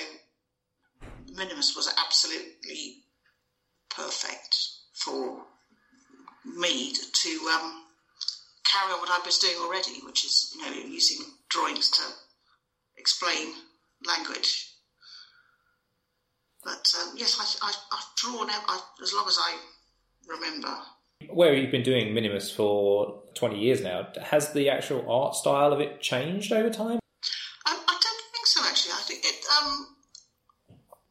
Minimus was absolutely perfect for me to um, carry on what I was doing already, which is you know using drawings to explain language. But um, yes, I, I've drawn I, as long as I remember. Where you've been doing Minimus for 20 years now, has the actual art style of it changed over time? I, I don't think so, actually. I think it. Um,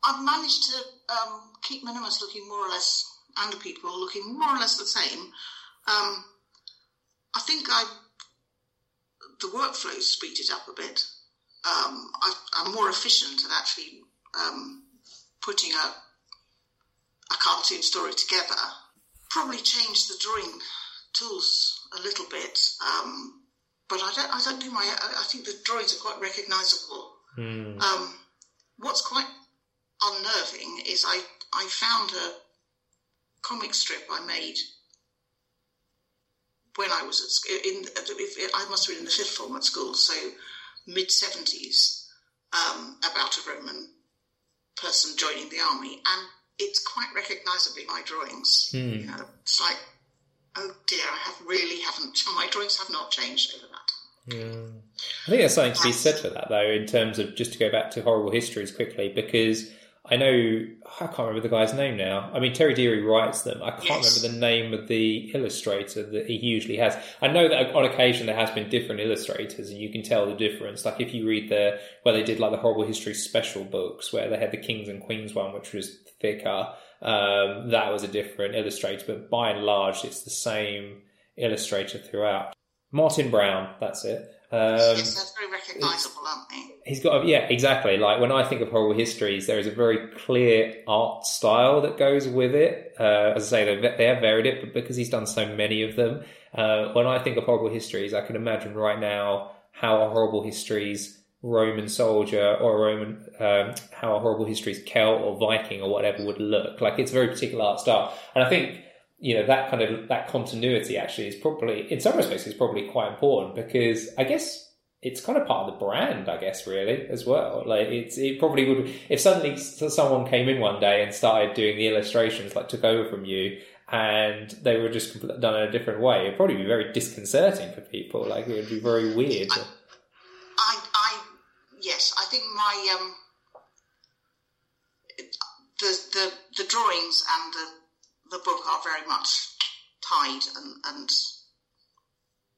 I've managed to um, keep Minimus looking more or less, and the people looking more or less the same. Um, I think I the workflow speeded up a bit. Um, I, am more efficient at actually um, putting a a cartoon story together. Probably changed the drawing tools a little bit, um, but I don't. I don't do my. I, I think the drawings are quite recognisable. Mm. Um, what's quite unnerving is I I found a comic strip I made when I was at school. In, I must have been in the fifth form at school, so mid seventies, um, about a Roman person joining the army, and it's quite recognisably my drawings. Mm. You know, it's like, oh dear, I have really haven't. My drawings have not changed over that. Yeah. I think there's something to be said for that, though, in terms of just to go back to horrible histories quickly, because I know I can't remember the guy's name now. I mean, Terry Deary writes them. I can't Yes. remember the name of the illustrator that he usually has. I know that on occasion there has been different illustrators, and you can tell the difference. Like if you read the where they did like the horrible history special books, where they had the kings and queens one, which was thicker. Um, that was a different illustrator, but by and large, it's the same illustrator throughout. Martin Brown, that's it. Um, they're very recognisable, aren't they? He's got, a, yeah, exactly. Like when I think of horrible histories, there is a very clear art style that goes with it. Uh, as I say, they, they have varied it, but because he's done so many of them, uh, when I think of horrible histories, I can imagine right now how a horrible histories Roman soldier or a Roman, um, how a horrible histories Celt or Viking or whatever would look. Like it's a very particular art style, and I think you know that kind of that continuity actually is probably in some respects is probably quite important because I guess it's kind of part of the brand, I guess, really as well. Like it's it probably would if suddenly someone came in one day and started doing the illustrations, like took over from you, and they were just done in a different way. It'd probably be very disconcerting for people. Like it would be very weird. I, I, yes, I think my um, the the the drawings and the the book are very much tied and and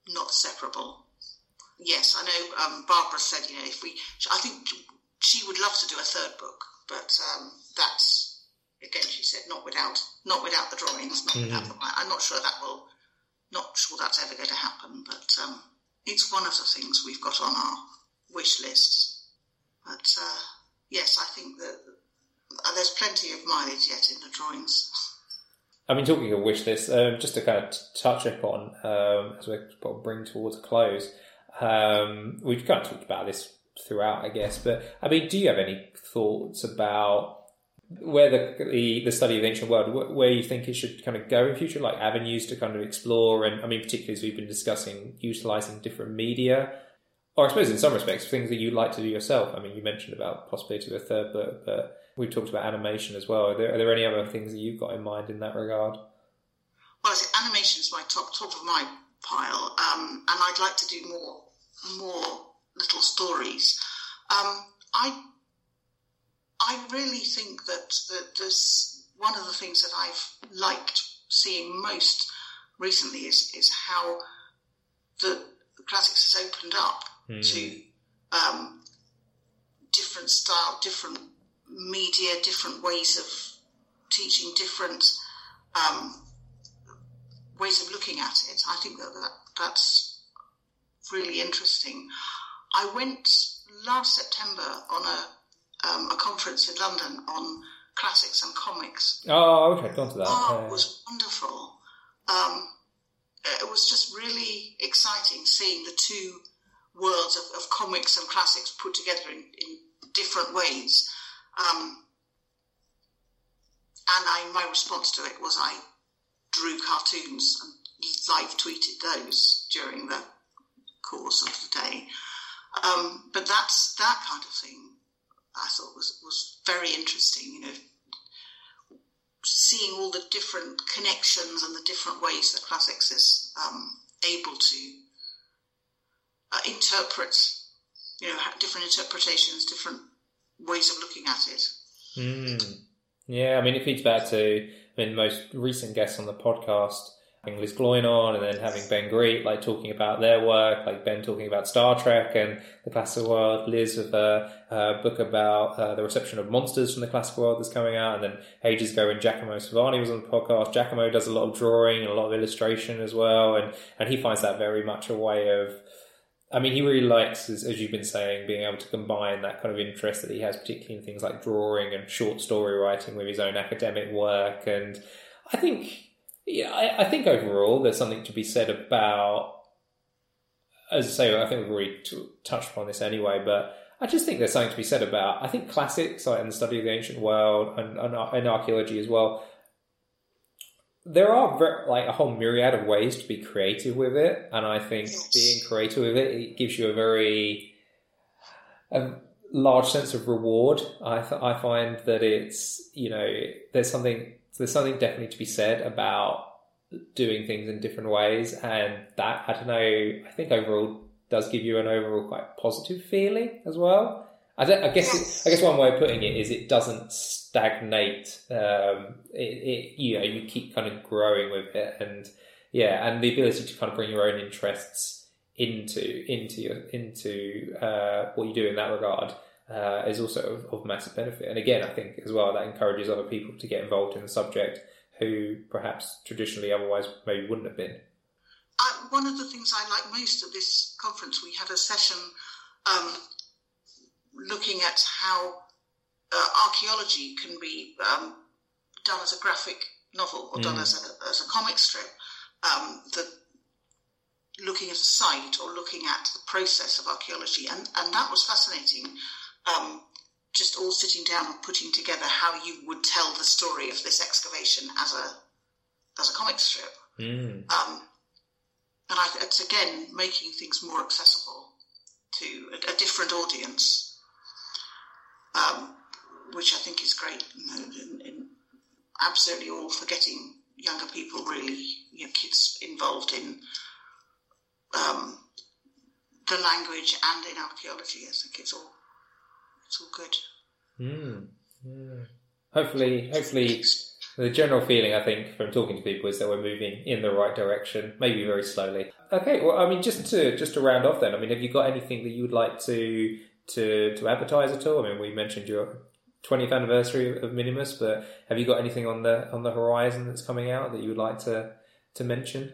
not separable. Yes, I know. Um, Barbara said, you know, if we, I think she would love to do a third book, but um, that's again, she said, not without not without the drawings, not without the. I'm not sure that will, not sure that's ever going to happen, but um, it's one of the things we've got on our wish lists. But uh, yes, I think that uh, there's plenty of mileage yet in the drawings. I mean, talking of wish list, um, just to kind of t- touch upon um, as we bring towards a close, um, we've kind of talked about this throughout, I guess. But I mean, do you have any thoughts about where the the, the study of the ancient world, wh- where you think it should kind of go in future, like avenues to kind of explore? And I mean, particularly as we've been discussing, utilizing different media. Or I suppose in some respects, things that you'd like to do yourself. I mean, you mentioned about possibility of a third book, but we've talked about animation as well. Are there, are there any other things that you've got in mind in that regard? Well, I say animation's my top top of my pile, um, and I'd like to do more more little stories. Um, I I really think that that there's one of the things that I've liked seeing most recently is is how the classics has opened up to um, different style, different media, different ways of teaching, different um, ways of looking at it. I think that, that that's really interesting. I went last September on a um, a conference in London on classics and comics. Oh, okay, gone to that. Oh, it was wonderful. Um, it was just really exciting seeing the two worlds of, of comics and classics put together in, in different ways. Um, and I, my response to it was I drew cartoons and live tweeted those during the course of the day. Um, but that's that kind of thing. I thought was was very interesting. You know, seeing all the different connections and the different ways that classics is um, able to uh, interpret. You know, different interpretations, different ways of looking at it. Mm. Yeah, I mean, it feeds back to I mean, most recent guests on the podcast having Liz Gloyn on and then having Ben Greet, like talking about their work, like Ben talking about Star Trek and the classical world, Liz with a, a book about uh, the reception of monsters from the classical world that's coming out, and then ages ago when Giacomo Savani was on the podcast, Giacomo does a lot of drawing and a lot of illustration as well, and, and he finds that very much a way of I mean, he really likes, as, as, you've been saying, being able to combine that kind of interest that he has, particularly in things like drawing and short story writing, with his own academic work. And I think yeah, I, I, think overall there's something to be said about, as I say, I think we've already t- touched upon this anyway, but I just think there's something to be said about, I think classics like in the study of the ancient world and, and, and archaeology as well, there are very, like a whole myriad of ways to be creative with it. And I think being creative with it, it gives you a very, a large sense of reward. I, th- I find that it's, you know, there's something there's something definitely to be said about doing things in different ways, and that I don't know. I think overall does give you an overall quite positive feeling as well. I, I guess it, I guess one way of putting it is it doesn't stagnate. Um, it, it, you know you keep kind of growing with it, and yeah, and the ability to kind of bring your own interests into into your into uh, what you do in that regard uh, is also of, of, massive benefit. And again, I think as well that encourages other people to get involved in the subject who perhaps traditionally otherwise maybe wouldn't have been. Uh, one of the things I like most at this conference, we had a session um, looking at how uh, archaeology can be um, done as a graphic novel or mm. done as a, as a comic strip. Um, the looking at a site or looking at the process of archaeology, and, and that was fascinating um, just all sitting down and putting together how you would tell the story of this excavation as a as a comic strip. Mm. Um, and I, it's again making things more accessible to a, a different audience, um, which I think is great. You know, in, in absolutely all for getting younger people really, you know, kids involved in um, the language and in archaeology. I think it's all it's all good. Mm, yeah. Hopefully, hopefully, the general feeling I think from talking to people is that we're moving in the right direction, maybe very slowly. Okay, well, I mean, just to just to round off, then, I mean, have you got anything that you would like to to to advertise at all? I mean, we mentioned your 20th anniversary of Minimus, but have you got anything on the on the horizon that's coming out that you would like to to mention?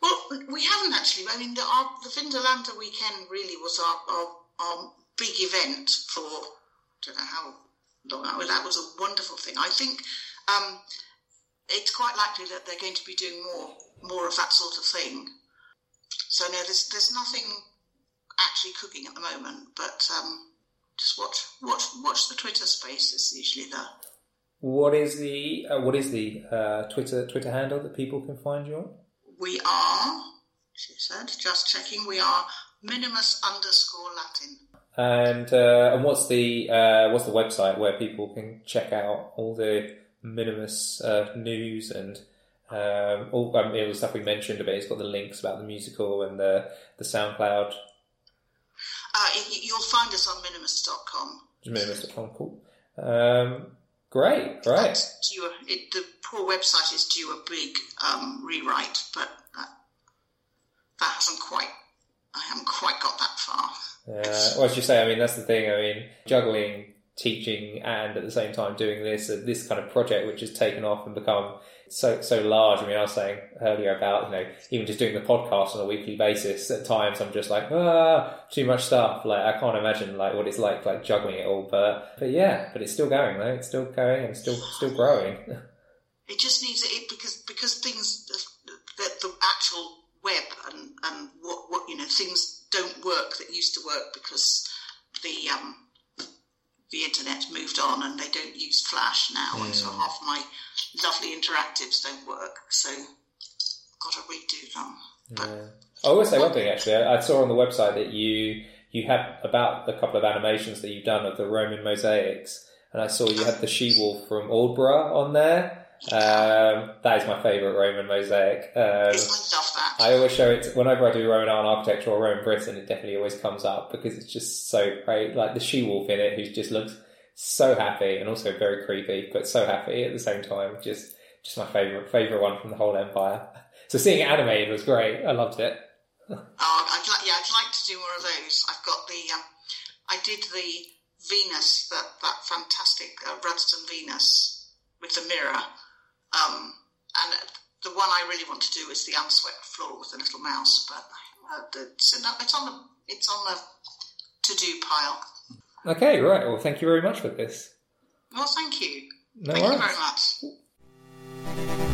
Well, we haven't actually. I mean, the, our, the weekend really was our, our, our big event for I don't know how long. That was a wonderful thing. I think um, it's quite likely that they're going to be doing more more of that sort of thing. So no, there's there's nothing actually cooking at the moment, but um, just watch watch watch the Twitter space. Is usually the what is the uh, what is the uh, Twitter Twitter handle that people can find you on? We are, she said, just checking. We are minimus underscore Latin. And uh, and what's the uh, what's the website where people can check out all the Minimus uh, news and um, all, um, all the stuff we mentioned about? It's got the links about the musical and the the SoundCloud. Uh, you'll find us on minimus.com. Minimus.com, cool. Um, great, great. Due, it, the poor website is due a big um, rewrite, but that, that hasn't quite. I haven't quite got that far. Uh, well, as you say, I mean, that's the thing. I mean, juggling teaching and at the same time doing this uh, this kind of project, which has taken off and become so so large. I mean, I was saying earlier about you know even just doing the podcast on a weekly basis. At times, I'm just like ah, too much stuff. Like I can't imagine like what it's like like juggling it all. But but yeah, but it's still going though. It's still going and still still growing. It just needs it because because things that the actual web and and what what you know things don't work that used to work because the um the internet moved on and they don't use Flash now, and so half my lovely interactives don't work. So got to redo them. But Yeah. I will say one thing actually. I I saw on the website that you you had about a couple of animations that you've done of the Roman mosaics, and I saw you had the she wolf from Aldborough on there. Um, that is my favourite Roman mosaic. Um, I love that. I always show it whenever I do Roman art and architecture or Roman Britain. It definitely always comes up because it's just so great. Like the she wolf in it, who just looks so happy and also very creepy, but so happy at the same time. Just just my favorite favorite one from the whole empire. So seeing it animated was great. I loved it. Oh, I'd like, yeah, I'd like to do more of those. I've got the, um, I did the Venus, that that fantastic uh, Rudston Venus with the mirror, um, and the one I really want to do is the unswept floor with the little mouse. But uh, it's, in, it's on the it's on the to do pile. Okay, right. Well, thank you very much for this. Well, thank you. No thank you worries. very much.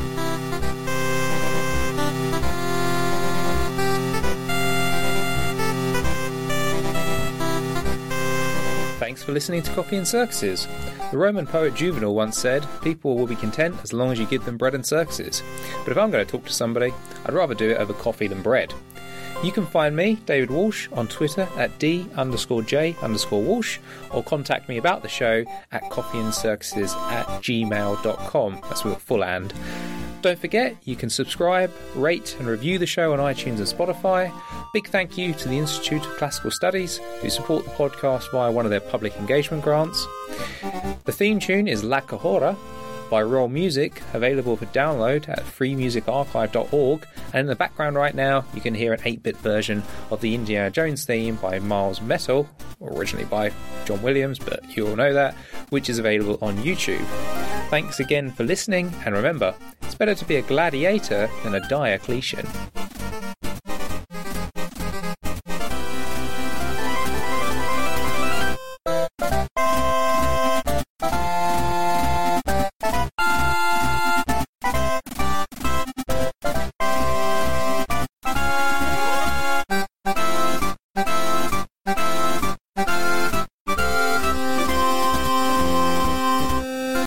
Thanks for listening to Coffee and Circuses. The Roman poet Juvenal once said, People will be content as long as you give them bread and circuses. But if I'm going to talk to somebody, I'd rather do it over coffee than bread. You can find me, David Walsh, on Twitter at D underscore J underscore Walsh, or contact me about the show at coffeeandcircuses at gmail.com. That's with a full and. Don't forget, you can subscribe, rate, and review the show on iTunes and Spotify. Big thank you to the Institute of Classical Studies, who support the podcast via one of their public engagement grants. The theme tune is La Cahora by Rolemusic, available for download at freemusicarchive.org. And in the background right now, you can hear an 8 bit version of the Indiana Jones theme by Miles Metal, originally by John Williams, but you all know that, which is available on YouTube. Thanks again for listening, and remember, it's better to be a gladiator than a Diocletian.